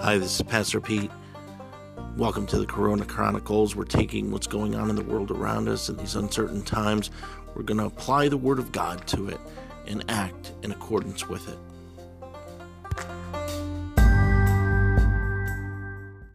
Hi, this is Pastor Pete. Welcome to the Corona Chronicles. We're taking what's going on in the world around us in these uncertain times. We're going to apply the Word of God to it and act in accordance with it.